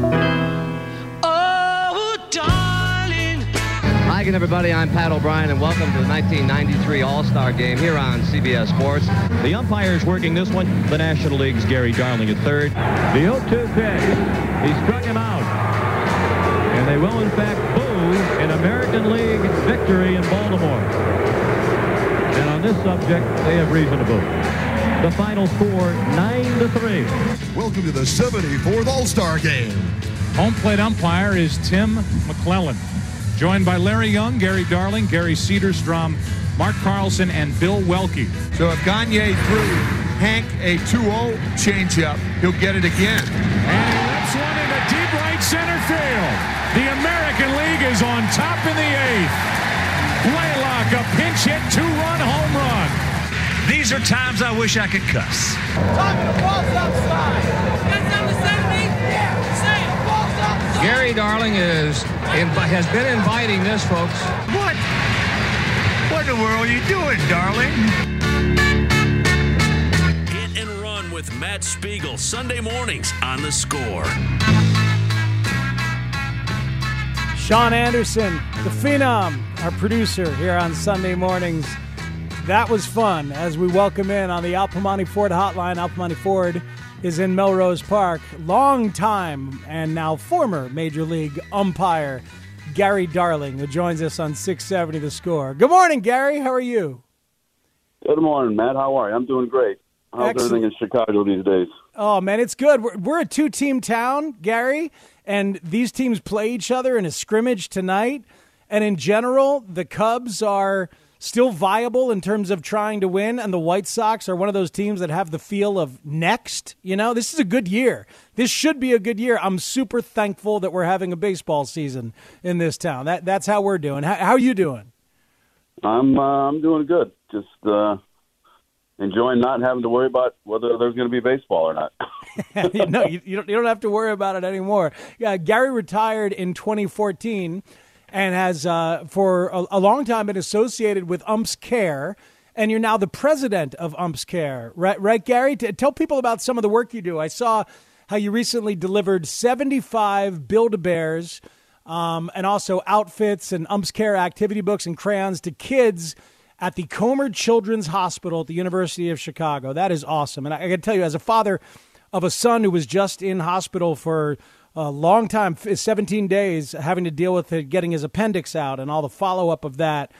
Oh. Hi again, everybody. I'm Pat O'Brien, and welcome to the 1993 All-Star Game here on CBS Sports. The umpire's working this one. The National League's Gary Darling at third. The 0-2 pitch. He struck him out. And they will, in fact, boo an American League victory in Baltimore. And on this subject, they have reason to boo. The final score, 9 to 3. Welcome to the 74th All-Star Game. Home plate umpire is Tim McClelland, joined by Larry Young, Gary Darling, Gary Cederstrom, Mark Carlson, and Bill Welke. So if Gagne threw Hank a 2-0 changeup, he'll get it again. And he rips one into deep right center field. The American League is on top in the eighth. Blalock, a pinch hit, two-run home run. These are times I wish I could cuss. Gary Darling is invi- has been inviting this, folks. What? What in the world are you doing, darling? Hit and Run with Matt Spiegel, Sunday mornings on the score. Sean Anderson, the Phenom, our producer here on Sunday mornings. That was fun as we welcome in on the Al Piemonte Ford hotline. Al Piemonte Ford is in Melrose Park. Long time and now former Major League umpire Gary Darling, who joins us on 670 The Score. Good morning, Gary. How are you? Good morning, Matt. How are you? I'm doing great. How's Excellent. everything in Chicago these days? Oh man, it's good. We're, we're a two-team town, Gary, and these teams play each other in a scrimmage tonight. And in general, the Cubs are still viable in terms of trying to win, and the White Sox are one of those teams that have the feel of next. You know, this is a good year. This should be a good year. I'm super thankful that we're having a baseball season in this town. That that's how we're doing. How, how are you doing? I'm uh, I'm doing good. Just uh, enjoying not having to worry about whether there's going to be baseball or not. no, you, you, don't, you don't have to worry about it anymore. Yeah, Gary retired in 2014 and has uh, for a, a long time been associated with Umps Care. And you're now the president of Umps Care, right? Right, Gary? T- tell people about some of the work you do. I saw how you recently delivered 75 Build-A-Bears um, and also outfits and Umps Care activity books and crayons to kids at the Comer Children's Hospital at the University of Chicago. That is awesome. And I, I can tell you, as a father of a son who was just in hospital for a long time, f- 17 days, having to deal with it, getting his appendix out and all the follow up of that.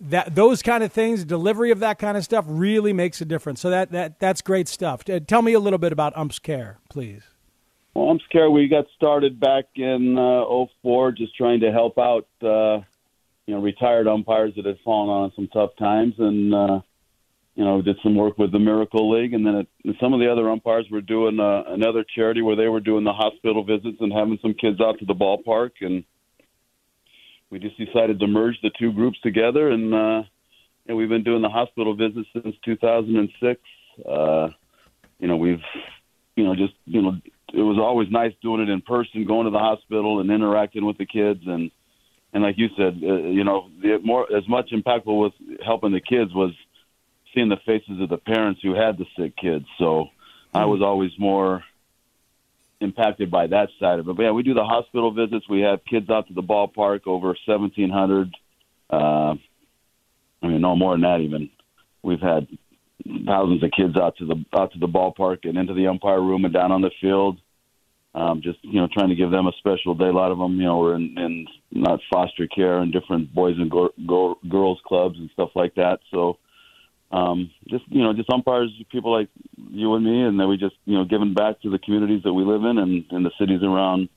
That those kind of things, delivery of that kind of stuff, really makes a difference. So that that that's great stuff. Uh, Tell me a little bit about Umps Care, please. Well, Umps Care. We got started back in uh, 04, just trying to help out, uh, you know, retired umpires that had fallen on some tough times, and uh, you know, did some work with the Miracle League, and then it, and some of the other umpires were doing uh, another charity where they were doing the hospital visits and having some kids out to the ballpark, and we just decided to merge the two groups together, and uh, and we've been doing the hospital visits since 2006. Uh, you know, we've you know just you know it was always nice doing it in person, going to the hospital and interacting with the kids, and and like you said, uh, you know, the more as much impactful with helping the kids was seeing the faces of the parents who had the sick kids. So I was always more impacted by that side of it. But yeah, we do the hospital visits. We have kids out to the ballpark over 1,700. Uh, I mean, no more than that even. We've had thousands of kids out to the out to the ballpark and into the umpire room and down on the field. um, just you know trying to give them a special day. A lot of them, you know, were in, in not foster care and different boys and go, go, girls clubs and stuff like that. So um, just you know, just umpires, people like you and me, and then we just you know giving back to the communities that we live in and, and the cities around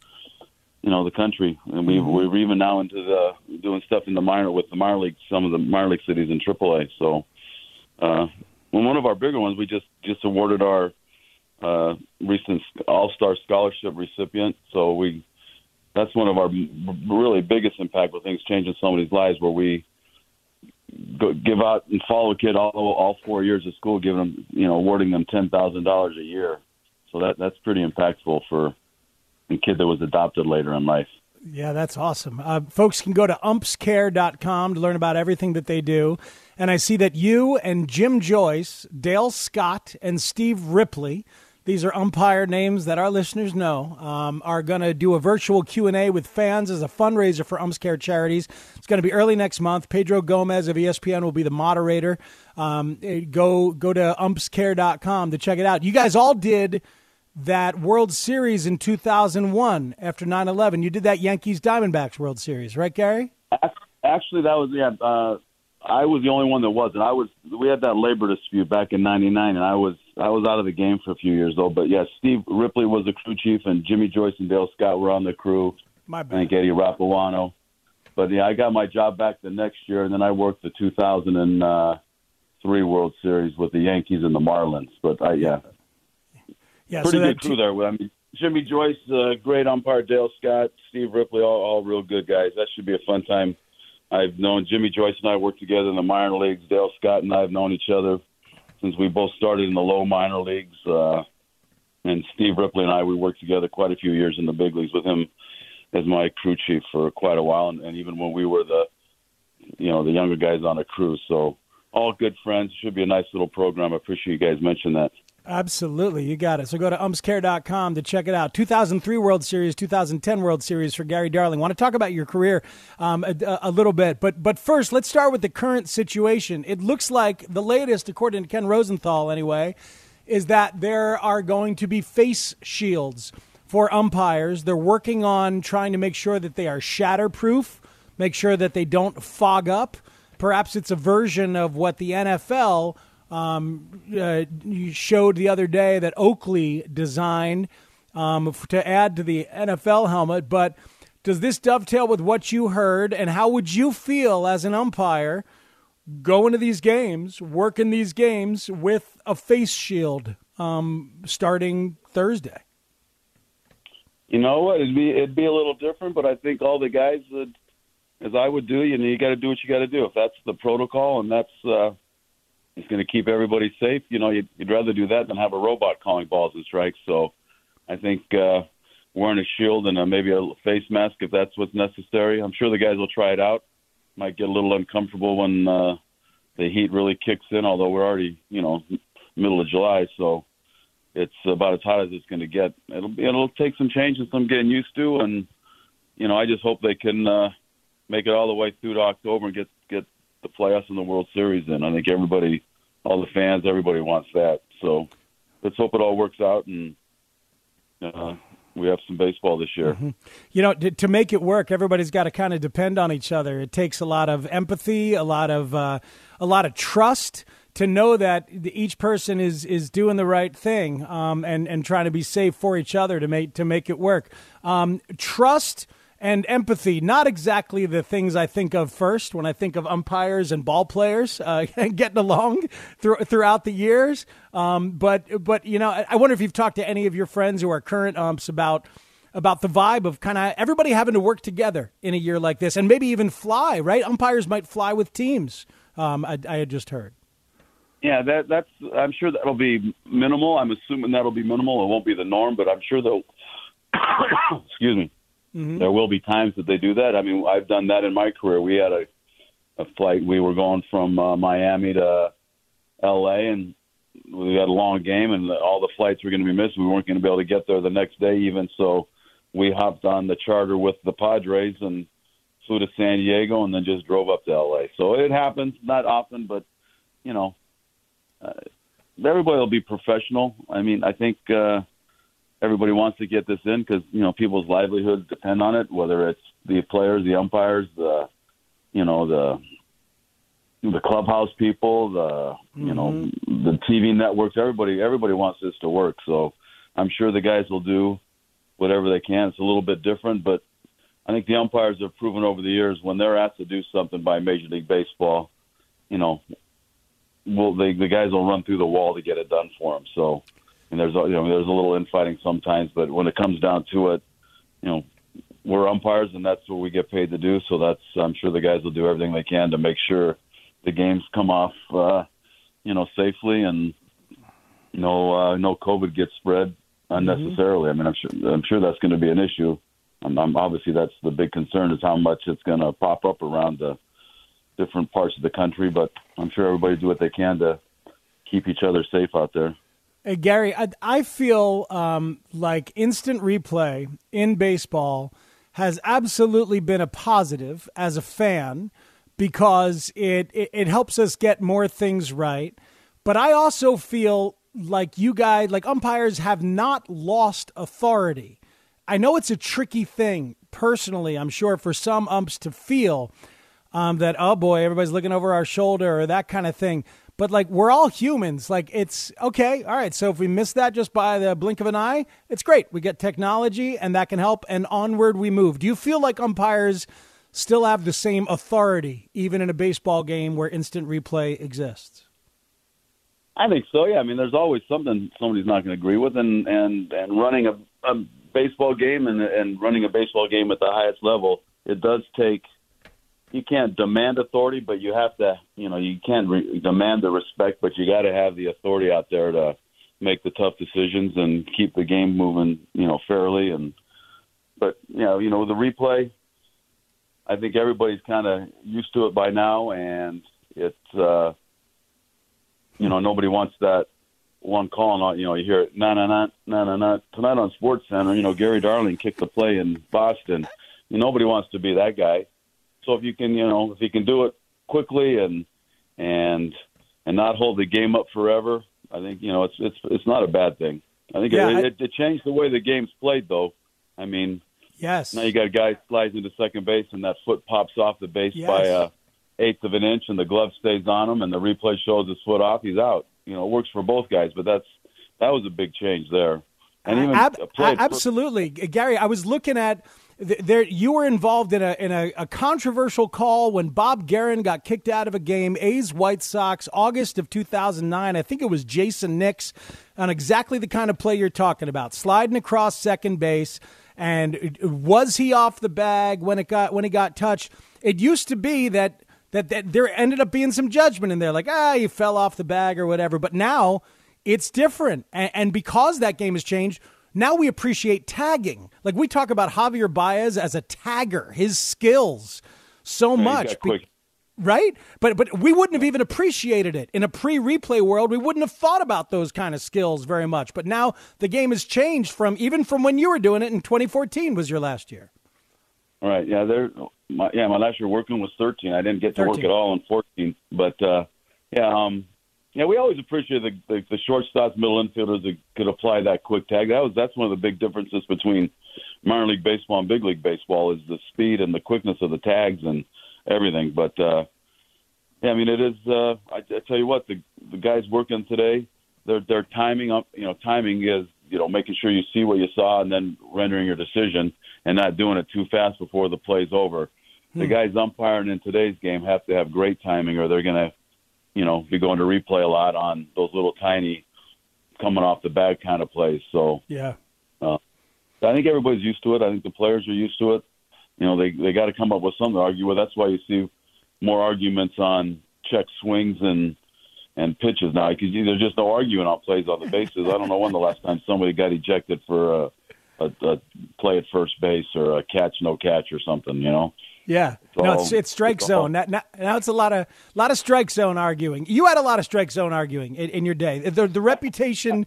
you know the country. And we we're even now into the doing stuff in the minor with the minor league, some of the minor league cities in AAA. So uh, one of our bigger ones, we just just awarded our uh, recent All Star Scholarship recipient. So we that's one of our really biggest impactful things, changing somebody's lives, where we go, give out and follow a kid all all four years of school, giving them you know awarding them ten thousand dollars a year. So that that's pretty impactful for a kid that was adopted later in life. Yeah, that's awesome. Uh, folks can go to umpscare.com to learn about everything that they do. And I see that you and Jim Joyce, Dale Scott, and Steve Ripley these are umpire names that our listeners know. Um, are going to do a virtual Q and A with fans as a fundraiser for UmpsCare charities. It's going to be early next month. Pedro Gomez of ESPN will be the moderator. Um, eh, go go to umpscare.com to check it out. You guys all did that World Series in 2001 after 9/11. You did that Yankees Diamondbacks World Series, right, Gary? Actually, that was yeah. Uh, I was the only one that wasn't. I was. We had that labor dispute back in '99, and I was. I was out of the game for a few years though. But yeah, Steve Ripley was the crew chief, and Jimmy Joyce and Dale Scott were on the crew. My bad. I think Eddie Rapuano. But yeah, I got my job back the next year, and then I worked the 2003 World Series with the Yankees and the Marlins. But I yeah, yeah, pretty so good crew there. I mean, Jimmy Joyce, uh, great umpire. Dale Scott, Steve Ripley, all, all real good guys. That should be a fun time. I've known Jimmy Joyce and I worked together in the minor leagues. Dale Scott and I have known each other since we both started in the low minor leagues. Uh, and Steve Ripley and I, we worked together quite a few years in the big leagues with him as my crew chief for quite a while, and, and even when we were the, you know, the younger guys on the crew. So all good friends. Should be a nice little program. I appreciate you guys mentioning that. Absolutely, you got it. So go to umpscare.com to check it out. 2003 World Series, 2010 World Series for Gary Darling. Want to talk about your career um, a, a little bit, but but first, let's start with the current situation. It looks like the latest, according to Ken Rosenthal, anyway, is that there are going to be face shields for umpires. They're working on trying to make sure that they are shatterproof, make sure that they don't fog up. Perhaps it's a version of what the NFL um, uh, you showed the other day that Oakley designed um, to add to the NFL helmet. But does this dovetail with what you heard? And how would you feel as an umpire going to these games, working these games with a face shield um, starting Thursday? You know what? It'd be it'd be a little different, but I think all the guys that, as I would do, you know, you got to do what you got to do. If that's the protocol and that's uh, it's going to keep everybody safe, you know, you'd, you'd rather do that than have a robot calling balls and strikes. So, I think uh, wearing a shield and a, maybe a face mask if that's what's necessary. I'm sure the guys will try it out. Might get a little uncomfortable when uh, the heat really kicks in, although we're already, you know, middle of July, so it's about as hot as it's going to get. It'll be, it'll take some change and some getting used to, and you know, I just hope they can uh, make it all the way through to October and get the playoffs in the World Series. In I think everybody, all the fans, everybody wants that. So let's hope it all works out and uh, we have some baseball this year. You know, to, to make it work, everybody's got to kind of depend on each other. It takes a lot of empathy, a lot of uh, a lot of trust to know that each person is is doing the right thing um, and and trying to be safe for each other to make to make it work. Um, trust and empathy, not exactly the things I think of first when I think of umpires and ball players uh, getting along through, throughout the years. Um, but but you know, I, wonder if you've talked to any of your friends who are current umps about about the vibe of kind of everybody having to work together in a year like this, and maybe even fly. Right, umpires might fly with teams. Um, I, I had just heard. Yeah, that that's. I'm sure that'll be minimal. I'm assuming that'll be minimal. It won't be the norm, but I'm sure they'll. excuse me. There will be times that they do that. I mean, I've done that in my career. We had a a flight. We were going from uh, Miami to L.A. and we had a long game, and all the flights were going to be missed. We weren't going to be able to get there the next day, even. So we hopped on the charter with the Padres and flew to San Diego, and then just drove up to L.A. So it happens, not often, but you know, uh, everybody will be professional. I mean, I think uh, everybody wants to get this in because you know people's livelihoods depend on it. Whether it's the players, the umpires, the you know the the clubhouse people, the you know mm-hmm. the TV networks. Everybody everybody wants this to work. So I'm sure the guys will do whatever they can. It's a little bit different, but I think the umpires have proven over the years when they're asked to do something by Major League Baseball, you know, well, they, the guys will run through the wall to get it done for them. So, and there's you know there's a little infighting sometimes, but when it comes down to it, you know, we're umpires and that's what we get paid to do. So that's I'm sure the guys will do everything they can to make sure the games come off, uh, you know, safely and no uh, no COVID gets spread unnecessarily. I mean, I'm sure I'm sure that's going to be an issue. I'm, I'm obviously that's the big concern is how much it's going to pop up around the different parts of the country. But I'm sure everybody do what they can to keep each other safe out there. Hey, Gary, I, I feel um, like instant replay in baseball has absolutely been a positive as a fan because it, it, it helps us get more things right. But I also feel like you guys, like umpires, have not lost authority. I know it's a tricky thing, personally, I'm sure, for some umps to feel um, that, oh boy, everybody's looking over our shoulder or that kind of thing. But like, we're all humans. Like, it's okay. All right. So if we miss that just by the blink of an eye, it's great. We get technology and that can help, and onward we move. Do you feel like umpires still have the same authority, even in a baseball game where instant replay exists? I think so. Yeah, I mean, there's always something somebody's not going to agree with, and and and running a, a baseball game and and running a baseball game at the highest level, it does take. You can't demand authority, but you have to. You know, you can't re- demand the respect, but you got to have the authority out there to make the tough decisions and keep the game moving. You know, fairly and. But you know, you know the replay. I think everybody's kind of used to it by now, and it's. uh you know, nobody wants that one call. And, you know, you hear it, na na na na na na. Tonight on Sports Center, you know, Gary Darling kicked the play in Boston. You nobody wants to be that guy. So if you can, you know, if you can do it quickly and and and not hold the game up forever, I think you know it's it's it's not a bad thing. I think Yeah, it, I- it, it changed the way the game's played, though. I mean, Yes. now you got a guy slides into second base and that foot pops off the base Yes. by a eighth of an inch, and the glove stays on him, and the replay shows his foot off. He's out. You know, it works for both guys, but that's that was a big change there. And even Ab- a play a- absolutely, Gary. I was looking at there. You were involved in a in a, a controversial call when Bob Geren got kicked out of a game. A's White Sox, August of 2009. I think it was Jayson Nix on exactly the kind of play you're talking about, sliding across second base. And was he off the bag when it got when he got touched? It used to be that that, that there ended up being some judgment in there, like ah, you fell off the bag or whatever. But now it's different, and, and because that game has changed, now we appreciate tagging. Like we talk about Javier Baez as a tagger, his skills so much, be- right? But but we wouldn't have even appreciated it in a pre-replay world. We wouldn't have thought about those kind of skills very much. But now the game has changed from even from when you were doing it in 2014 was your last year. All right. Yeah, there. My, yeah, my last year working was 13. I didn't get to work at all in 14. But uh, yeah, um, yeah, we always appreciate the, the the shortstops, middle infielders that could apply that quick tag. That was that's one of the big differences between minor league baseball and big league baseball is the speed and the quickness of the tags and everything. But uh, yeah, I mean, it is. Uh, I, I tell you what, the the guys working today, their their timing up. You know, timing is you know making sure you see what you saw and then rendering your decision and not doing it too fast before the play's over. The guys umpiring in today's game have to have great timing, or they're going to, you know, be going to replay a lot on those little tiny coming off the bag kind of plays. So Yeah. uh, I think everybody's used to it. I think the players are used to it. You know, they they got to come up with something to argue with. That's why you see more arguments on check swings and and pitches now because there's just no arguing on plays on the bases. I don't know when the last time somebody got ejected for a, a, a play at first base or a catch no catch or something. You know. Yeah, It's no, it's, it's strike it's zone. Now, now, it's a lot of lot of strike zone arguing. You had a lot of strike zone arguing in, in your day. The, the reputation,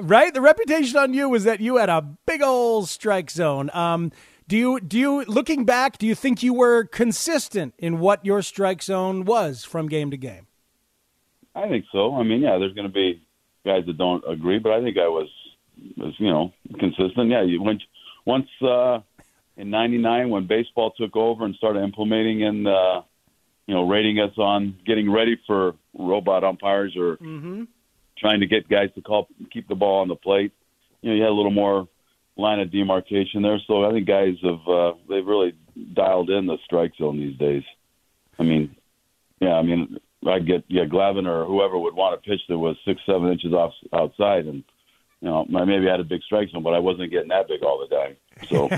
right? The reputation on you was that you had a big old strike zone. Um, do you do you looking back? Do you think you were consistent in what your strike zone was from game to game? I think so. I mean, yeah, there's going to be guys that don't agree, but I think I was was you know consistent. Yeah, you went once uh, in '99 when baseball took over and started implementing and uh, you know rating us on getting ready for robot umpires or Mm-hmm. trying to get guys to call keep the ball on the plate. You know, you had a little more line of demarcation there. So I think guys have uh, they've really dialed in the strike zone these days. I mean, yeah, I mean, I'd get yeah, Glavine or whoever would want a pitch that was six seven inches off outside, and you know, I maybe had a big strike zone, but I wasn't getting that big all the time. So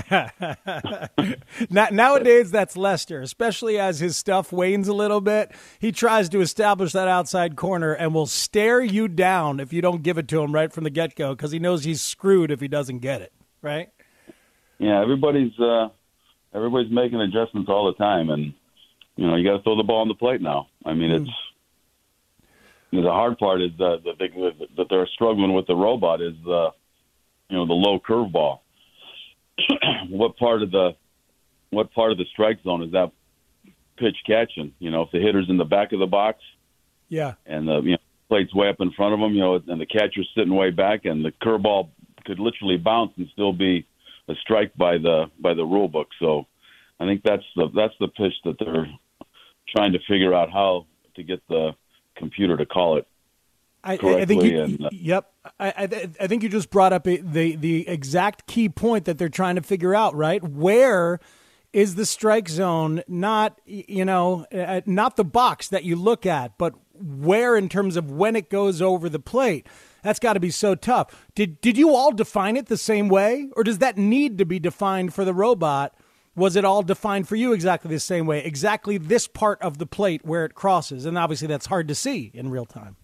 Nowadays, that's Lester, especially as his stuff wanes a little bit. He tries to establish that outside corner and will stare you down if you don't give it to him right from the get go because he knows he's screwed if he doesn't get it. Right? yeah, everybody's uh, everybody's making adjustments all the time, and you know, you got to throw the ball on the plate now. I mean, hmm. it's you know, the hard part is uh, that that, they, that they're struggling with the robot is the you know the low curveball. what part of the what part of the strike zone is that pitch catching? You know, if the hitter's in the back of the box Yeah. and the you know plate's way up in front of them, you know, and the catcher's sitting way back, and the curveball could literally bounce and still be a strike by the by the rule book. So, I think that's the that's the pitch that they're trying to figure out how to get the computer to call it. I, I think you, and, uh, yep. I, I, I think you just brought up the the exact key point that they're trying to figure out. Right, where is the strike zone? Not you know, uh, not the box that you look at, but where in terms of when it goes over the plate. That's got to be so tough. Did did you all define it the same way, or does that need to be defined for the robot? Was it all defined for you exactly the same way? Exactly this part of the plate where it crosses, and obviously that's hard to see in real time.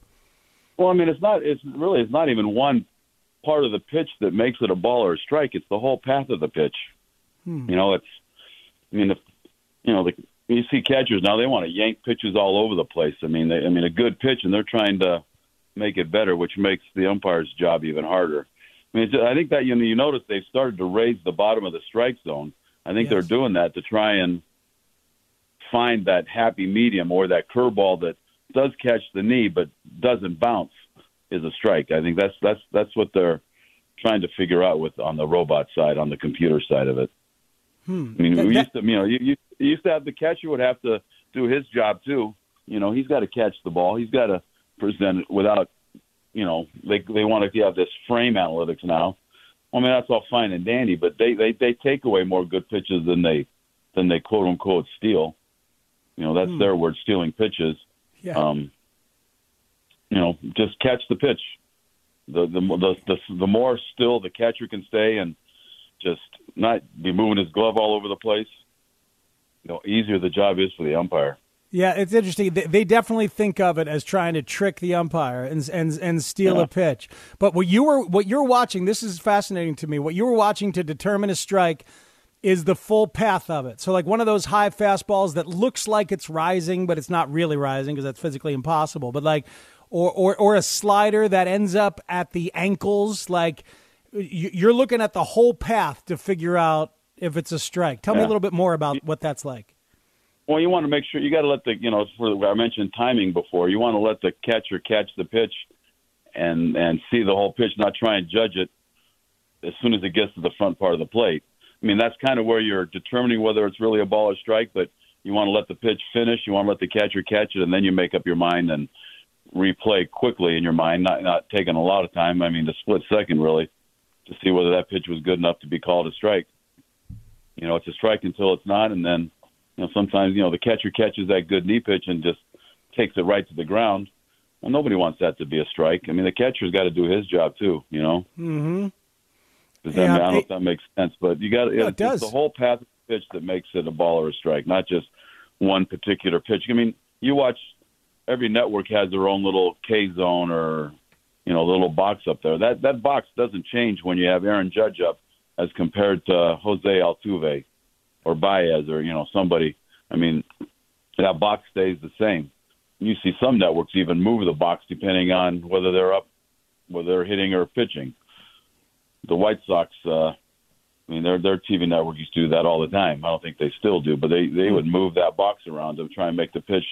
Well, I mean, it's not. It's really. It's not even one part of the pitch that makes it a ball or a strike. It's the whole path of the pitch. Hmm. You know, it's. I mean, if you know the you see catchers now, they want to yank pitches all over the place. I mean, they, I mean, a good pitch, and they're trying to make it better, which makes the umpire's job even harder. I mean, it's, I think that you know, you notice they've started to raise the bottom of the strike zone. I think they're doing that to try and find that happy medium or that curveball that does catch the knee but doesn't bounce is a strike. I think that's that's that's what they're trying to figure out with on the robot side, on the computer side of it. Hmm. I mean, That- we used to, you know, you, you you used to have the catcher would have to do his job too. You know, he's got to catch the ball. He's got to present it without, you know, they they want to have this frame analytics now. I mean, that's all fine and dandy, but they they they take away more good pitches than they than they quote unquote steal. You know, that's Hmm. their word, stealing pitches. Yeah. Um, you know, just catch the pitch. The the the the, the more still the catcher can stay and just not be moving his glove all over the place, you know, easier the job is for the umpire. Yeah, it's interesting. They, they definitely think of it as trying to trick the umpire and and and steal Yeah. a pitch. But what you were what you're watching, this is fascinating to me. What you were watching to determine a strike is the full path of it. So like one of those high fastballs that looks like it's rising, but it's not really rising because that's physically impossible. But like or or or a slider that ends up at the ankles, like you- you're looking at the whole path to figure out if it's a strike. Tell me a little bit more about what that's like. Well, you want to make sure you got to let the you know for I mentioned timing before. You want to let the catcher catch the pitch and and see the whole pitch, not try and judge it as soon as it gets to the front part of the plate. I mean, that's kind of where you're determining whether it's really a ball or strike. But you want to let the pitch finish. You want to let the catcher catch it, and then you make up your mind and replay quickly in your mind, not not taking a lot of time. I mean, the split second really to see whether that pitch was good enough to be called a strike. You know, it's a strike until it's not, and then you know sometimes you know the catcher catches that good knee pitch and just takes it right to the ground. Well, nobody wants that to be a strike. I mean, the catcher's got to do his job too. You know, Mm-hmm. Does Yeah, I don't know if that makes sense, but you got No, it it's the whole path of the pitch that makes it a ball or a strike, not just one particular pitch. I mean, you watch every network has their own little K zone or you know little box up there. That that box doesn't change when you have Aaron Judge up as compared to Jose Altuve or Baez or you know somebody. I mean, that box stays the same. You see some networks even move the box depending on whether they're up, whether they're hitting or pitching the White Sox. Uh, I mean, their their TV network used to do that all the time. I don't think they still do, but they they would move that box around to try and make the pitch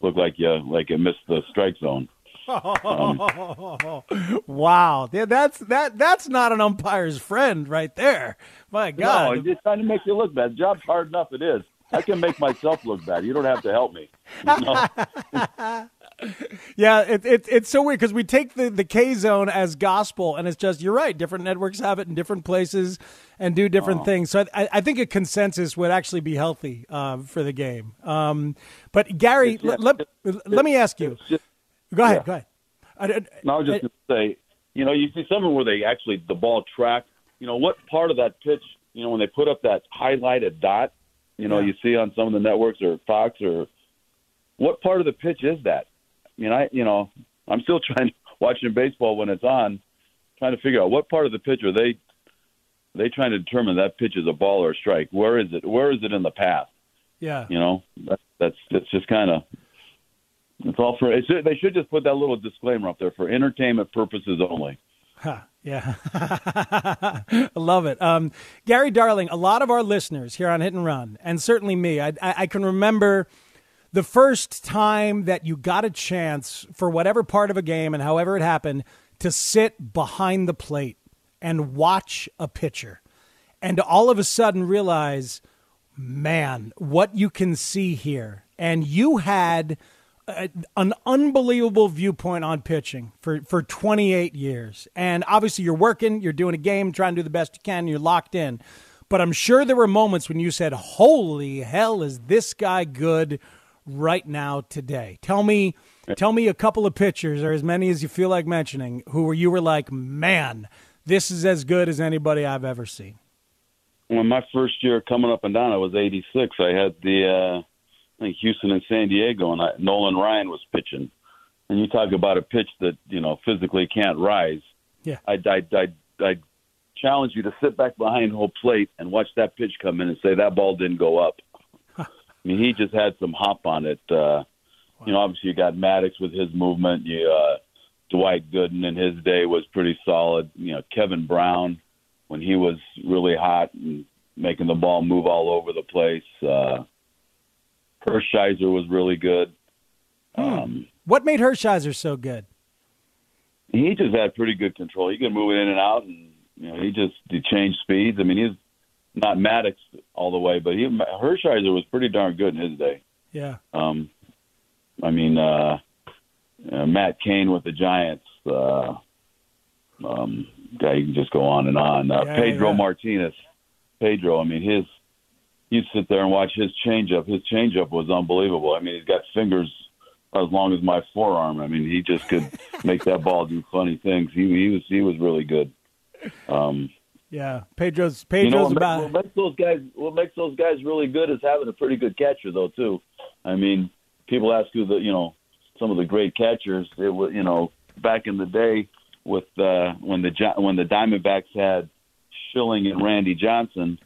look like you like it missed the strike zone. wow, yeah, that's that that's not an umpire's friend right there. My God, I'm just trying to make you look bad. The job's hard enough it is. I can make myself look bad. You don't have to help me. You know? yeah, it, it, it's so weird because we take the, the K zone as gospel, and it's just you're right. Different networks have it in different places and do different Oh. things. So I, I think a consensus would actually be healthy uh, for the game. Um, but Gary, let, let, let me ask you. Go ahead. yeah. Go ahead. I, I, No, I was just going to say, you know, you see something where they actually the ball track. You know, what part of that pitch? You know, when they put up that highlighted dot, you know, Yeah. you see on some of the networks or Fox or what part of the pitch is that? I mean, I, you know, I'm still trying to, watching baseball when it's on, trying to figure out what part of the pitch are they they trying to determine that pitch is a ball or a strike. Where is it? Where is it in the path? yeah. You know, that, that's that's just kind of it's all for. It should, they should just put that little disclaimer up there for entertainment purposes only. Huh, yeah. I love it. Um, Gary Darling, a lot of our listeners here on Hit and Run, and certainly me, I, I, I can remember the first time that you got a chance for whatever part of a game and however it happened to sit behind the plate and watch a pitcher and all of a sudden realize, man, what you can see here. And you had a, an unbelievable viewpoint on pitching for, for 28 years. And obviously, you're working, you're doing a game, trying to do the best you can, you're locked in. But I'm sure there were moments when you said, Holy hell, is this guy good right now today? Tell me. Tell me a couple of pitchers, or as many as you feel like mentioning, who were you were like, man, this is as good as anybody I've ever seen. When my first year coming up and down, I was 86. I had the uh, I think Houston and San Diego, and I, Nolan Ryan was pitching. And you talk about a pitch that you know physically can't rise. Yeah. I I I I challenge you to sit back behind home plate and watch that pitch come in and say that ball didn't go up. I mean, he just had some hop on it. Uh, You know, obviously you got Maddux with his movement. You uh, Dwight Gooden in his day was pretty solid. You know, Kevin Brown when he was really hot and making the ball move all over the place. Uh, Hershiser was really good. Um, What made Hershiser so good? he just had pretty good control. He could move it in and out, and you know, he just he changed speeds. I mean, he's not Maddux all the way, but he Hershiser was pretty darn good in his day. Yeah. Um, I mean, uh, uh, Matt Cain with the Giants. Uh, um, guy, you can just go on and on. Uh, Yeah, Pedro yeah. Martinez. Pedro. I mean, his. You sit there and watch his changeup. His changeup was unbelievable. I mean, he's got fingers as long as my forearm. I mean, he just could make that ball do funny things. He, he was he was really good. Um, Yeah. Pedro's you know, Pedro's what, about makes, what makes those guys what makes those guys really good is having a pretty good catcher, though. Too. I mean, people ask who the you know some of the great catchers. It was you know back in the day with uh, when the when the Diamondbacks had Schilling and Randy Johnson.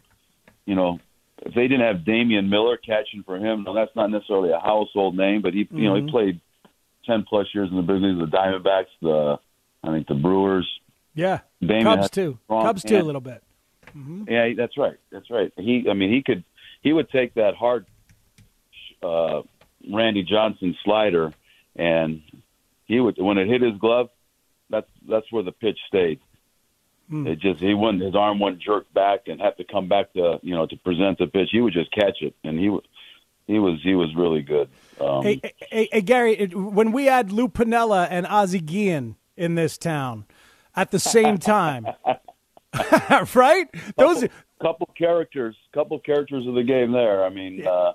You know, if they didn't have Damian Miller catching for him, now that's not necessarily a household name, but he you know he played ten plus years in the business. The Diamondbacks, the I think the Brewers. Yeah. Damon Cubs too. Cubs too a little bit. Mm-hmm. Yeah, that's right. That's right. He, I mean, he could, he would take that hard, uh, Randy Johnson slider, and he would when it hit his glove, that's that's where the pitch stayed. Hmm. It just he wouldn't his arm wouldn't jerk back and have to come back to you know to present the pitch. He would just catch it, and he wa- he was he was really good. Um, Hey, hey, hey, hey, Gary, it, when we had Lou Piniella and Ozzie Guillen in this town at the same time, right? Those couple, couple characters, couple characters of the game there. I mean, uh,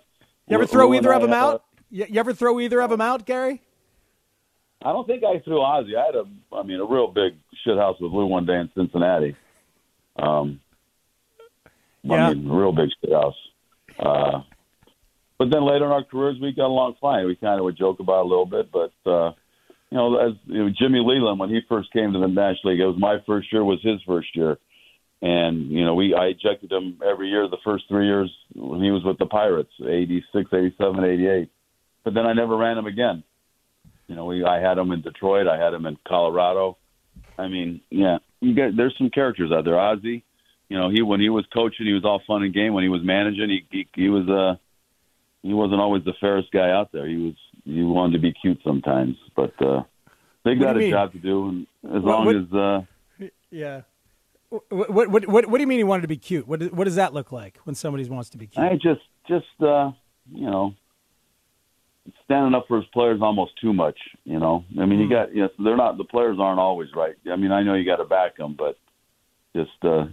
you ever throw either of them a- out? You, you ever throw either of them out, Gary? I don't think I threw Ozzie. I had a, I mean, a real big shit house with Lou one day in Cincinnati. Um, Yeah. I mean, real big shit house. Uh, but then later in our careers, we got along fine. We kind of would joke about it a little bit, but uh, you know, as you know, Jimmy Leyland when he first came to the National League, it was my first year, was his first year, and you know, we I ejected him every year the first three years when he was with the Pirates, eighty six, eighty seven, eighty eight. But then I never ran him again. You know, we I had him in Detroit, I had him in Colorado. I mean, yeah, you got there's some characters out there. Ozzie, you know, he when he was coaching, he was all fun and game. When he was managing, he he, he was uh he wasn't always the fairest guy out there. He was he wanted to be cute sometimes, but uh they got a mean? job to do, and as What- long what- as uh, Yeah. What, what, what, what, what do you mean he wanted to be cute? What, what does that look like when somebody wants to be cute? I just just uh, you know standing up for his players almost too much. You know, I mean, you got yes, they're not the players aren't always right. I mean, I know you got to back them, but just uh,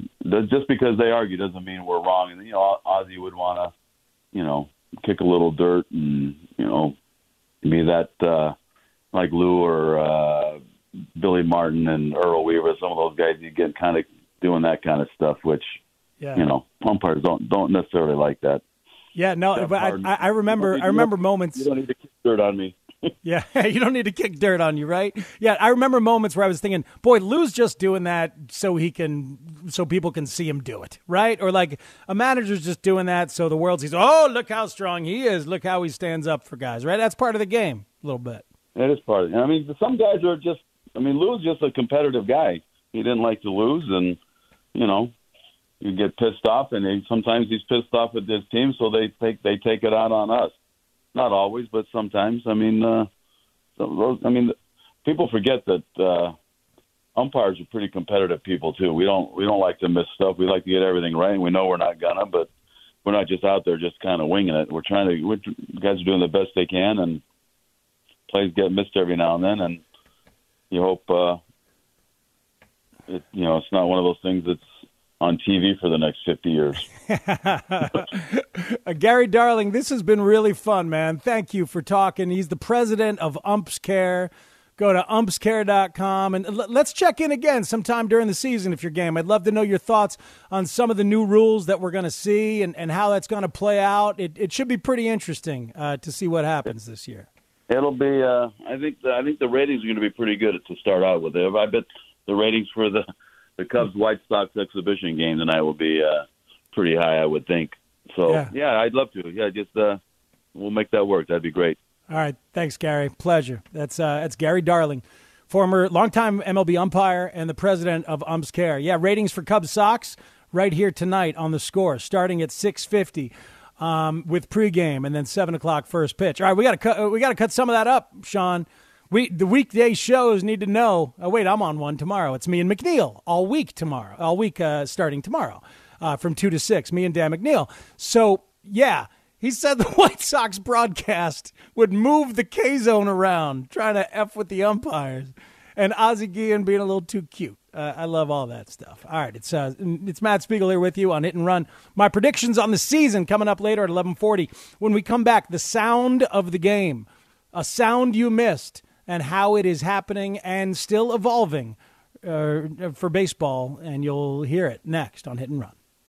just because they argue doesn't mean we're wrong. And you know, Ozzie would want to you know kick a little dirt and you know be that uh, like Lou or uh, Billy Martin and Earl Weaver. Some of those guys you get kind of doing that kind of stuff, which Yeah. you know umpires don't don't necessarily like that. Yeah, no, but I. I remember I remember moments. You don't need to kick dirt on me. Yeah, you don't need to kick dirt on you, right? Yeah, I remember moments where I was thinking, boy, Lou's just doing that so he can, so people can see him do it, right? Or like a manager's just doing that so the world sees, oh, look how strong he is, look how he stands up for guys, right? That's part of the game, a little bit. It is part of it. I mean, some guys are just. I mean, Lou's just a competitive guy. He didn't like to lose, and you know, you get pissed off, and he, sometimes he's pissed off at his team, so they take they take it out on us. Not always, but sometimes. I mean, uh, those. I mean, people forget that uh, umpires are pretty competitive people too. We don't we don't like to miss stuff. We like to get everything right. We know we're not gonna, but we're not just out there just kind of winging it. We're trying to. We're, guys are doing the best they can, and plays get missed every now and then, and you hope uh, it, you know it's not one of those things that's on TV for the next fifty years. Uh, Gary Darling, this has been really fun, man. Thank you for talking. He's the president of Umps Care. Go to umpscare.com and l- let's check in again sometime during the season if you're game. I'd love to know your thoughts on some of the new rules that we're going to see and, and how that's going to play out. It, it should be pretty interesting uh, to see what happens this year. It'll be. Uh, I think. The, I think the ratings are going to be pretty good to start out with. I bet the ratings for the the Cubs White Sox exhibition game tonight will be uh, pretty high. I would think. So Yeah. yeah, I'd love to. Yeah, just uh, we'll make that work. That'd be great. All right, thanks, Gary. Pleasure. That's uh, that's Gary Darling, former longtime MLB umpire and the president of Umps Care. Yeah, ratings for Cubs Sox right here tonight on the score, starting at six fifty. Um, with pregame and then seven o'clock first pitch. All right, we got to cut. uh, We got to cut some of that up, Sean. We the weekday shows need to know. Oh wait, I'm on one tomorrow. It's me and McNeil all week tomorrow. All week uh, starting tomorrow, uh, from two to six. Me and Dan McNeil. So yeah, he said the White Sox broadcast would move the K zone around, trying to f with the umpires, and Ozzie Guillen being a little too cute. Uh, I love all that stuff. All right, it's uh, it's Matt Spiegel here with you on Hit and Run. My predictions on the season coming up later at 11:40. When we come back, the sound of the game, a sound you missed, and how it is happening and still evolving uh, for baseball, and you'll hear it next on Hit and Run.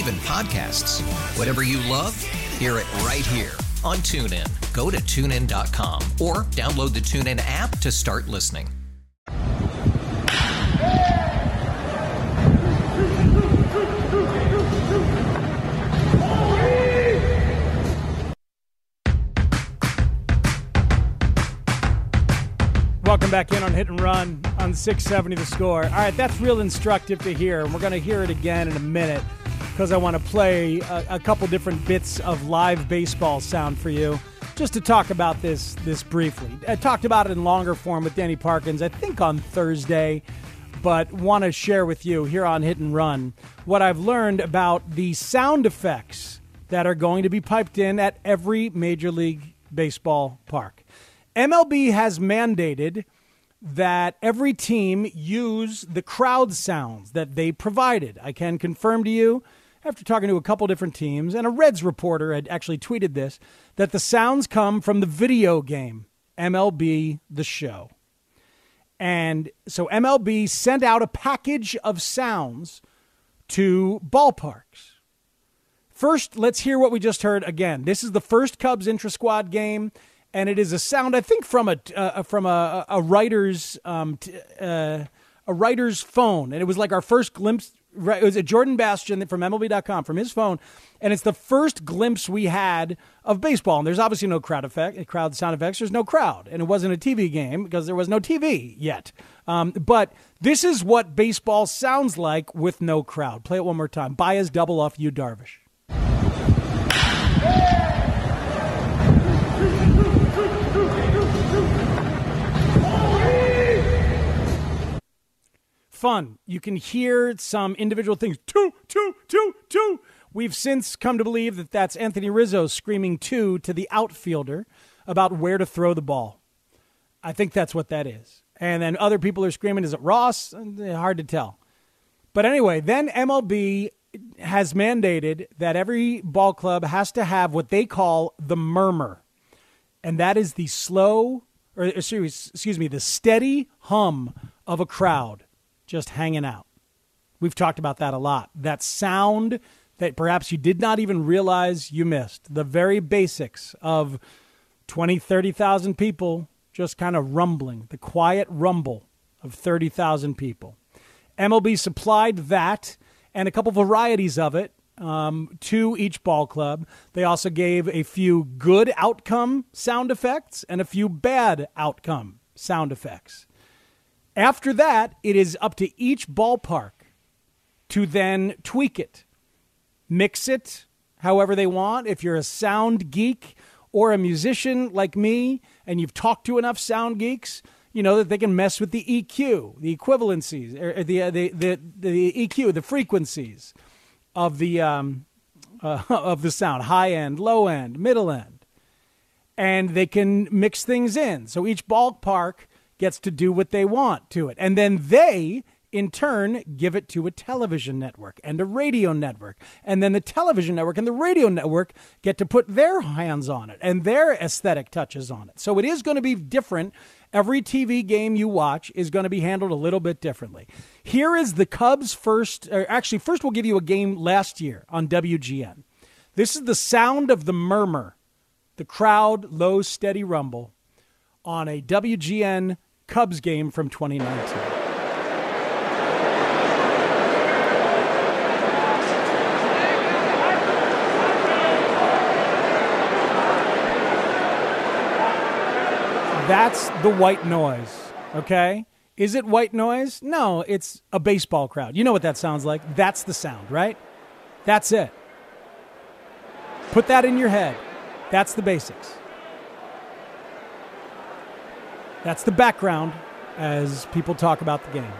even podcasts. Whatever you love, hear it right here on TuneIn. Go to tunein.com or download the TuneIn app to start listening. Welcome back in on Hit and Run on 670 The Score. All right, that's real instructive to hear, we're going to hear it again in a minute because I want to play a, a couple different bits of live baseball sound for you just to talk about this this briefly. I talked about it in longer form with Danny Parkins, I think on Thursday, but want to share with you here on Hit and Run what I've learned about the sound effects that are going to be piped in at every Major League Baseball park. MLB has mandated that every team use the crowd sounds that they provided. I can confirm to you, after talking to a couple different teams, and a Reds reporter had actually tweeted this, that the sounds come from the video game MLB The Show. And so MLB sent out a package of sounds to ballparks. First, let's hear what we just heard again. This is the first Cubs intra squad game, and it is a sound I think from a uh, from a, a writer's um, t- uh, a writer's phone, and it was like our first glimpse. It was a Jordan Bastian from MLB.com from his phone, and it's the first glimpse we had of baseball. And there's obviously no crowd effect, crowd sound effects. There's no crowd, and it wasn't a TV game because there was no TV yet. Um, but this is what baseball sounds like with no crowd. Play it one more time. Baez double off Yu Darvish. Fun. You can hear some individual things. Two, two, two, two. We've since come to believe that that's Anthony Rizzo screaming two to the outfielder about where to throw the ball. I think that's what that is. And then other people are screaming, is it Ross? Eh, hard to tell. But anyway, then MLB has mandated that every ball club has to have what they call the murmur. And that is the slow, or excuse me, the steady hum of a crowd just hanging out. We've talked about that a lot. That sound that perhaps you did not even realize you missed. The very basics of 20, 30,000 people just kind of rumbling, the quiet rumble of 30,000 people. MLB supplied that and a couple varieties of it um, to each ball club. They also gave a few good outcome sound effects and a few bad outcome sound effects. After that, it is up to each ballpark to then tweak it, mix it however they want. If you're a sound geek or a musician like me and you've talked to enough sound geeks, you know that they can mess with the EQ, the equivalencies, or the uh, the, the the EQ, the frequencies of the um, uh, of the sound, high end, low end, middle end, and they can mix things in. So each ballpark gets to do what they want to it, and then they in turn give it to a television network and a radio network. And then the television network and the radio network get to put their hands on it and their aesthetic touches on it. So it is going to be different Every TV game you watch is going to be handled a little bit differently. Here is the Cubs' first, actually, first we'll give you a game last year on WGN. This is the sound of the murmur, the crowd, low, steady rumble on a WGN Cubs game from 2019. That's the white noise, okay? Is it white noise? No, it's a baseball crowd. You know what that sounds like. That's the sound, right? That's it. Put that in your head. That's the basics. That's the background as people talk about the game.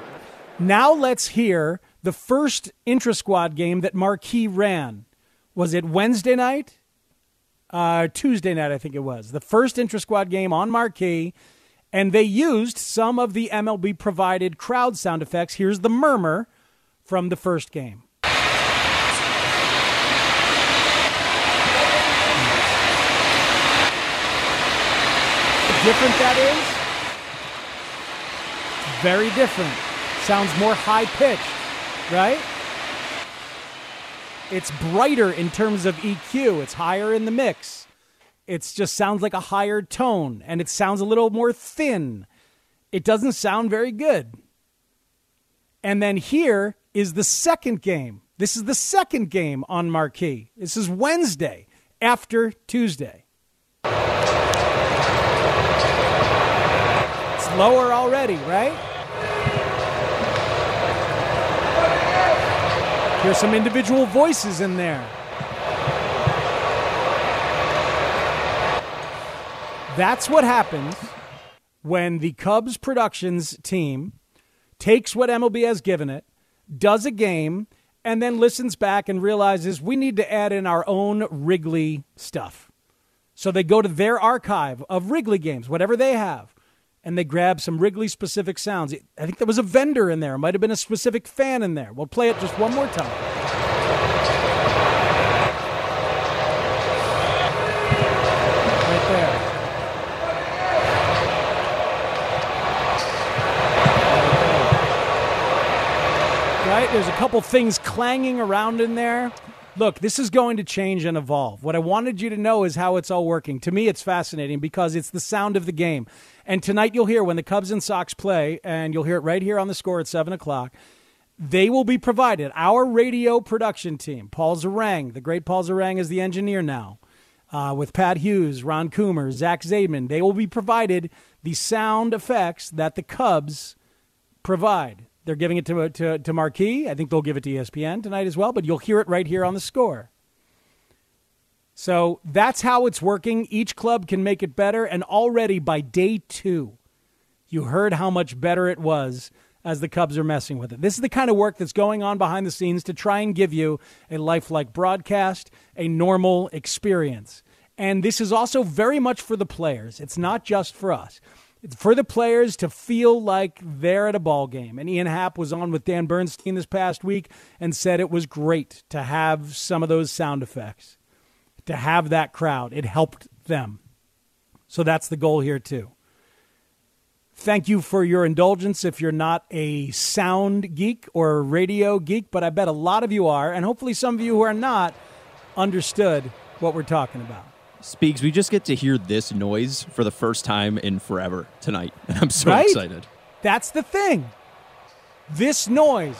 Now let's hear the first intra squad game that Marquee ran. Was it Wednesday night? uh, Tuesday night, I think it was, the first intra squad game on Marquee, and they used some of the MLB provided crowd sound effects. Here's the murmur from the first game. different that is? Very different. Sounds more high pitched, right? It's brighter in terms of EQ. It's higher in the mix. It just sounds like a higher tone and it sounds a little more thin. It doesn't sound very good. And then here is the second game. This is the second game on Marquee. This is Wednesday after Tuesday. It's lower already, right? Here's some individual voices in there. That's what happens when the Cubs Productions team takes what MLB has given it, does a game, and then listens back and realizes we need to add in our own Wrigley stuff. So they go to their archive of Wrigley games, whatever they have, and they grab some Wrigley specific sounds. I think there was a vendor in there. It might have been a specific fan in there. We'll play it just one more time. Right there. Right? There's a couple things clanging around in there. Look, this is going to change and evolve. What I wanted you to know is how it's all working. To me, it's fascinating because it's the sound of the game. And tonight, you'll hear when the Cubs and Sox play, and you'll hear it right here on the score at 7 o'clock. They will be provided. Our radio production team, Paul Zarang, the great Paul Zarang is the engineer now, uh, with Pat Hughes, Ron Coomer, Zach Zaidman. They will be provided the sound effects that the Cubs provide. They're giving it to, to, to Marquee. I think they'll give it to ESPN tonight as well, but you'll hear it right here on the score. So that's how it's working. Each club can make it better. And already by day two, you heard how much better it was as the Cubs are messing with it. This is the kind of work that's going on behind the scenes to try and give you a lifelike broadcast, a normal experience. And this is also very much for the players. It's not just for us. It's for the players to feel like they're at a ball game. And Ian Happ was on with Dan Bernstein this past week and said it was great to have some of those sound effects, to have that crowd. It helped them. So that's the goal here, too. Thank you for your indulgence if you're not a sound geek or a radio geek, but I bet a lot of you are, and hopefully some of you who are not understood what we're talking about. Speaks, we just get to hear this noise for the first time in forever tonight. And I'm so Right? excited. That's the thing. This noise.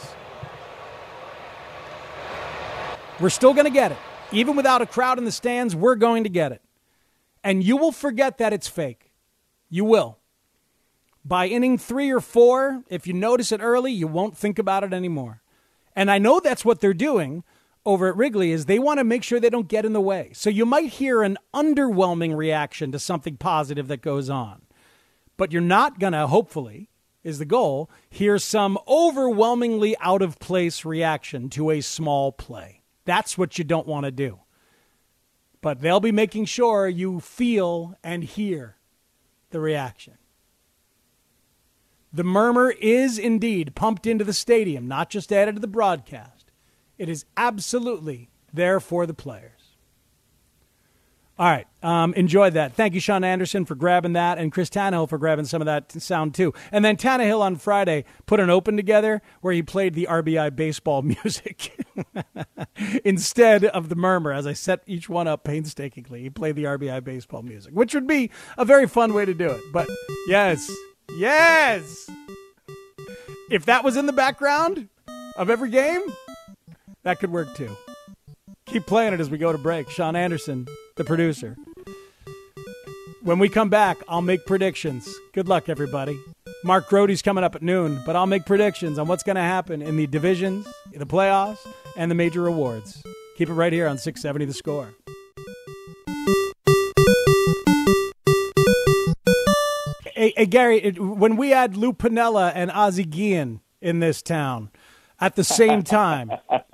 We're still going to get it. Even without a crowd in the stands, we're going to get it. And you will forget that it's fake. You will. By inning three or four, if you notice it early, you won't think about it anymore. And I know that's what they're doing over at Wrigley is they want to make sure they don't get in the way. So you might hear an underwhelming reaction to something positive that goes on. But you're not going to hopefully is the goal, hear some overwhelmingly out of place reaction to a small play. That's what you don't want to do. But they'll be making sure you feel and hear the reaction. The murmur is indeed pumped into the stadium, not just added to the broadcast. It is absolutely there for the players. All right. Um, enjoy that. Thank you, Sean Anderson, for grabbing that, and Chris Tannehill for grabbing some of that sound, too. And then Tannehill on Friday put an open together where he played the RBI baseball music instead of the murmur. As I set each one up painstakingly, he played the RBI baseball music, which would be a very fun way to do it. But yes, yes. If that was in the background of every game, that could work too. Keep playing it as we go to break. Sean Anderson, the producer. When we come back, I'll make predictions. Good luck, everybody. Mark Grote's coming up at noon, but I'll make predictions on what's going to happen in the divisions, the playoffs, and the major awards. Keep it right here on 670 The Score. Hey, hey Gary, it, when we had Lou Piniella and Ozzie Guillen in this town at the same time,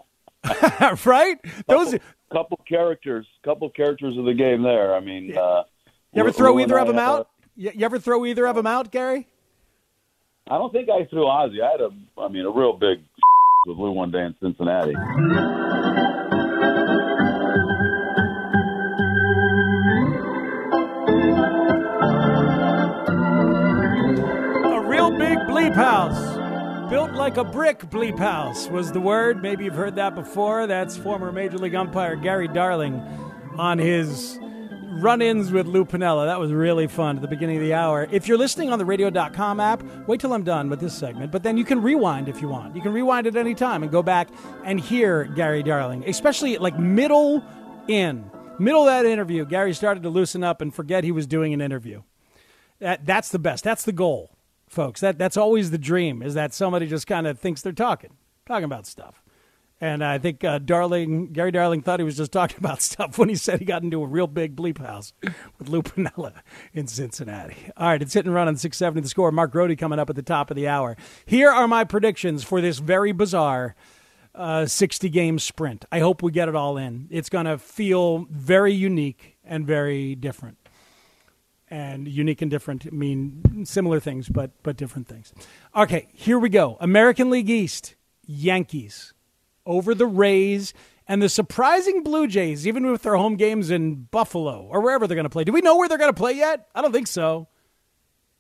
right? Those couple, couple characters, couple characters of the game there. I mean, uh, You ever throw either of them a- out? You, you ever throw either of them out, Gary? I don't think I threw Ozzie. I had a, I mean, a real big with Lou one day in Cincinnati. A real big bleep house. Built like a brick bleep house was the word. Maybe you've heard that before. That's former Major League umpire Gary Darling on his run ins with Lou Piniella. That was really fun at the beginning of the hour. If you're listening on the radio.com app, wait till I'm done with this segment, but then you can rewind if you want. You can rewind at any time and go back and hear Gary Darling, especially like middle in. Middle of that interview, Gary started to loosen up and forget he was doing an interview. That, that's the best. That's the goal, folks. That, that's always the dream, is that somebody just kind of thinks they're talking, talking about stuff. And I think uh, Darling, Gary Darling thought he was just talking about stuff when he said he got into a real big bleep house with Lou Piniella in Cincinnati. All right, it's hit and run on 670 the score. Mark Grote coming up at the top of the hour. Here are my predictions for this very bizarre uh, 60 game sprint. I hope we get it all in. It's going to feel very unique and very different. And unique and different mean similar things, but but different things. Okay, here we go. American League East, Yankees over the Rays and the surprising Blue Jays, even with their home games in Buffalo or wherever they're going to play. Do we know where they're going to play yet? I don't think so.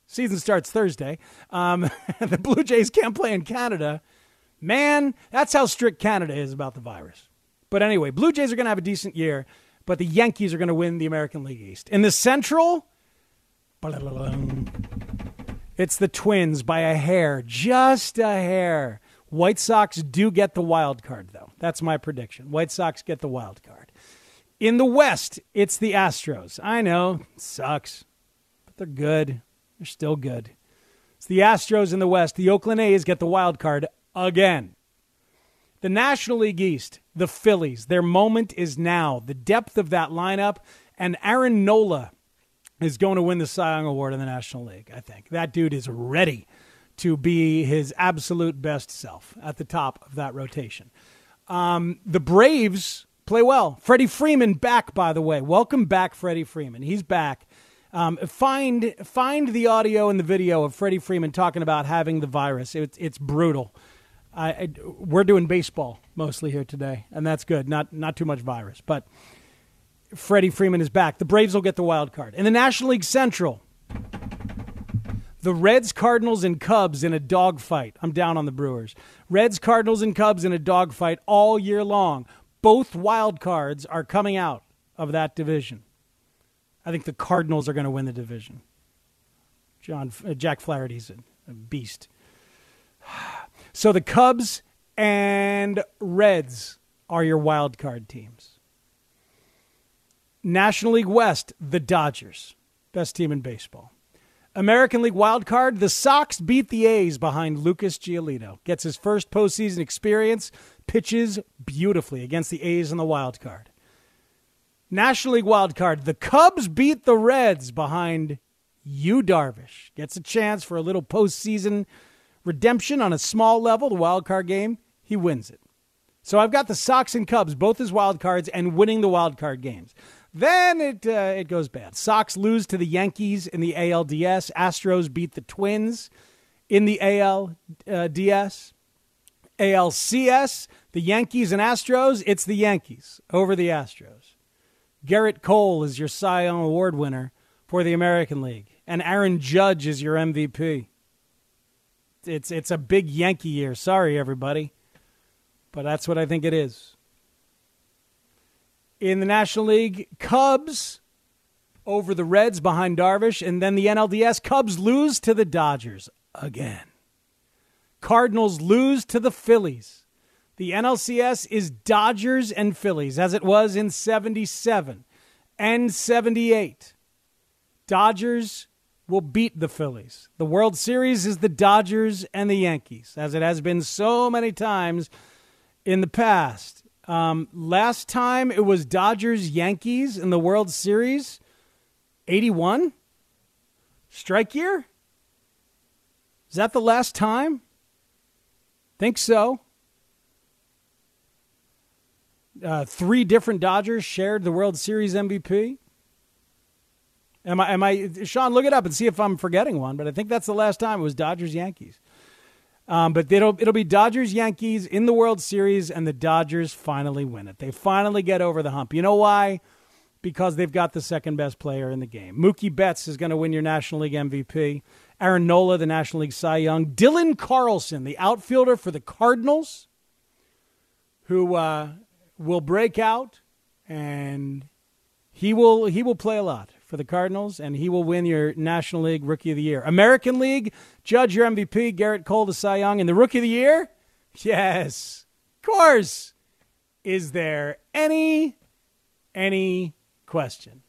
Season starts Thursday. Um, the Blue Jays can't play in Canada. Man, that's how strict Canada is about the virus. But anyway, Blue Jays are going to have a decent year, but the Yankees are going to win the American League East. In the Central, it's the Twins by a hair, just a hair. White Sox do get the wild card, though. That's my prediction. White Sox get the wild card. In the West, it's the Astros. I know, sucks, but they're good. They're still good. It's the Astros in the West. The Oakland A's get the wild card again. The National League East, the Phillies, their moment is now. The depth of that lineup, and Aaron Nola is going to win the Cy Young Award in the National League, I think. That dude is ready to be his absolute best self at the top of that rotation. Um, the Braves play well. Freddie Freeman back, by the way. Welcome back, Freddie Freeman. He's back. Um, find find the audio and the video of Freddie Freeman talking about having the virus. It's it's brutal. I, I, we're doing baseball mostly here today, and that's good. Not not too much virus, but Freddie Freeman is back. The Braves will get the wild card in the National League Central. The Reds, Cardinals, and Cubs in a dogfight. I'm down on the Brewers. Reds, Cardinals, and Cubs in a dogfight all year long. Both wild cards are coming out of that division. I think the Cardinals are going to win the division. John uh, Jack Flaherty's a, a beast. So the Cubs and Reds are your wild card teams. National League West, the Dodgers, best team in baseball. American League wild card, the Sox beat the A's behind Lucas Giolito. Gets his first postseason experience, pitches beautifully against the A's in the wild card. National League wild card, the Cubs beat the Reds behind Yu Darvish. Gets a chance for a little postseason redemption on a small level, the wild card game. He wins it. So I've got the Sox and Cubs both as wild cards and winning the wild card games. Then it uh, it goes bad. Sox lose to the Yankees in the ALDS. Astros beat the Twins in the ALDS. ALCS, the Yankees and Astros. It's the Yankees over the Astros. Gerrit Cole is your Cy Young Award winner for the American League, and Aaron Judge is your MVP. It's it's a big Yankee year. Sorry, everybody, but that's what I think it is in the National League. Cubs over the Reds behind Darvish. And then the NLDS Cubs lose to the Dodgers again. Cardinals lose to the Phillies. The NLCS is Dodgers and Phillies, as it was in 77 and 78. Dodgers will beat the Phillies. The World Series is the Dodgers and the Yankees, as it has been so many times in the past. Um, last time it was Dodgers Yankees in the World Series, 81? Strike year? Is that the last time? Think so. Uh, three different Dodgers shared the World Series MVP. Am I? Am I? Sean, look it up and see if I'm forgetting one. But I think that's the last time it was Dodgers Yankees. Um, but it'll it'll be Dodgers Yankees in the World Series, and the Dodgers finally win it. They finally get over the hump. You know why? Because they've got the second best player in the game. Mookie Betts is going to win your National League MVP. Aaron Nola, the National League Cy Young. Dylan Carlson, the outfielder for the Cardinals, who uh, will break out, and he will he will play a lot for the Cardinals, and he will win your National League Rookie of the Year. American League, judge your MVP, Gerrit Cole, the Cy Young, and the Rookie of the Year. Yes, of course. Is there any any question?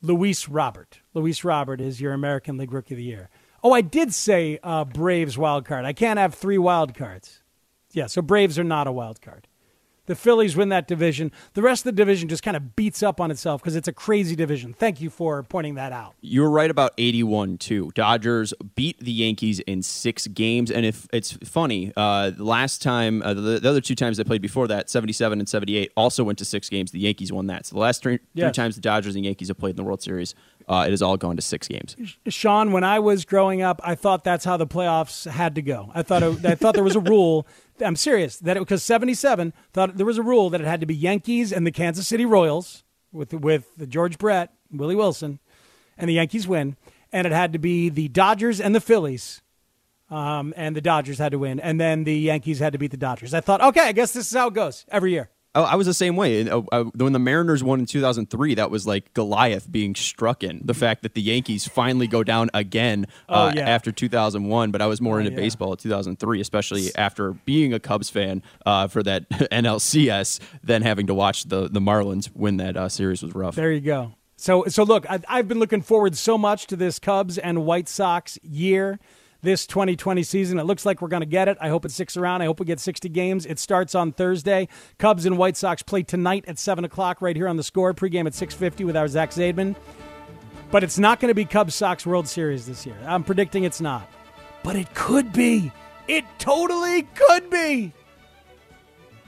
Luis Robert. Luis Robert is your American League Rookie of the Year. Oh, I did say uh, Braves wild card. I can't have three wild cards. Yeah, so Braves are not a wild card. The Phillies win that division. The rest of the division just kind of beats up on itself because it's a crazy division. Thank you for pointing that out. You were right about 81 too. Dodgers beat the Yankees in six games, and if it's funny, uh, the last time, uh, the, the other two times they played before that, 77 and 78, also went to six games. The Yankees won that. So the last three, three times the Dodgers and Yankees have played in the World Series, uh, it has all gone to six games. Sean, when I was growing up, I thought that's how the playoffs had to go. I thought it, I thought there was a rule. I'm serious that because 77 thought there was a rule that it had to be Yankees and the Kansas City Royals with with the George Brett, Willie Wilson, and the Yankees win, and it had to be the Dodgers and the Phillies. Um, and the Dodgers had to win, and then the Yankees had to beat the Dodgers. I thought, okay, I guess this is how it goes every year. Oh, I was the same way. Uh, uh, when the Mariners won in 2003, that was like Goliath being struck in. The fact that the Yankees finally go down again uh, Oh, yeah. after 2001, but I was more into yeah. baseball at 2003, especially after being a Cubs fan uh, for that NLCS, than having to watch the, the Marlins win that uh, series was rough. There you go. So, so look, I, I've been looking forward so much to this Cubs and White Sox year, this 2020 season. It looks like we're going to get it. I hope it sticks around. I hope we get 60 games. It starts on Thursday. Cubs and White Sox play tonight at seven o'clock right here on the Score. Pregame at 6:50 with our Zach Zaidman. But it's not going to be Cubs Sox World Series this year. I'm predicting it's not. But it could be. It totally could be.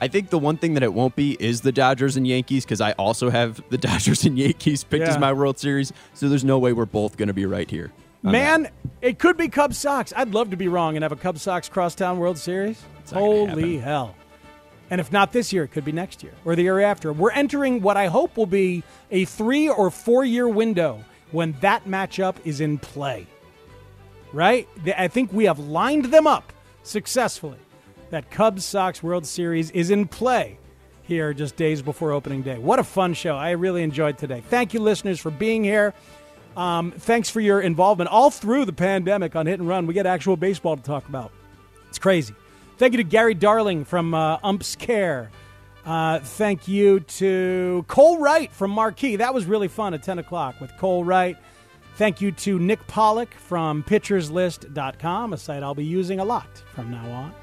I think the one thing that it won't be is the Dodgers and Yankees because I also have the Dodgers and Yankees picked Yeah. as my World Series. So there's no way we're both going to be right here. On that. Man, it could be Cubs Sox. I'd love to be wrong and have a Cubs Sox crosstown World Series. Holy hell. And if not this year, it could be next year or the year after. We're entering what I hope will be a three or four year window when that matchup is in play. Right? I think we have lined them up successfully. That Cubs Sox World Series is in play here just days before opening day. What a fun show. I really enjoyed today. Thank you, listeners, for being here. Um, thanks for your involvement all through the pandemic on Hit and Run. We get actual baseball to talk about. It's crazy. Thank you to Gary Darling from uh, Umps Care. Uh, thank you to Cole Wright from Marquee. That was really fun at 10 o'clock with Cole Wright. Thank you to Nick Pollack from pitcherslist.com, a site I'll be using a lot from now on.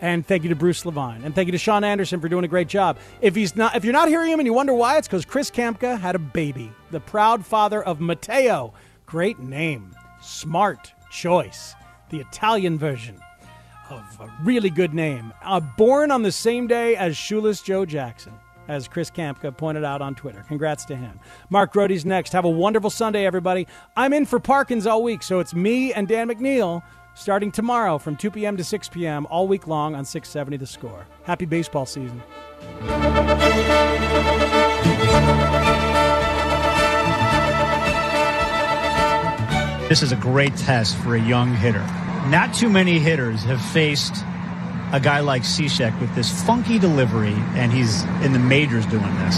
And thank you to Bruce Levine. And thank you to Sean Anderson for doing a great job. If he's not if you're not hearing him and you wonder why, it's because Chris Kamka had a baby. The proud father of Matteo. Great name. Smart choice. The Italian version of a really good name. Uh, born on the same day as Shoeless Joe Jackson, as Chris Kamka pointed out on Twitter. Congrats to him. Mark Grote's next. Have a wonderful Sunday, everybody. I'm in for Parkins all week, so it's me and Dan McNeil starting tomorrow from 2 p.m. to 6 p.m. all week long on 670 The Score. Happy baseball season. This is a great test for a young hitter. Not too many hitters have faced a guy like Cishek with this funky delivery, and he's in the majors doing this.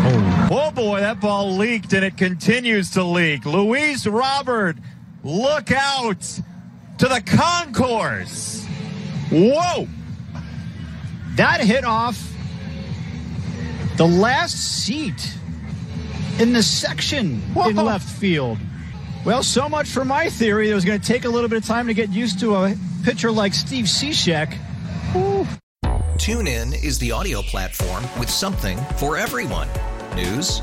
Oh. Oh boy, that ball leaked and it continues to leak. Luis Robert, look out to the concourse. Whoa! That hit off the last seat in the section in left field. Well, so much for my theory. It was going to take a little bit of time to get used to a pitcher like Steve Cishek. TuneIn is the audio platform with something for everyone. News,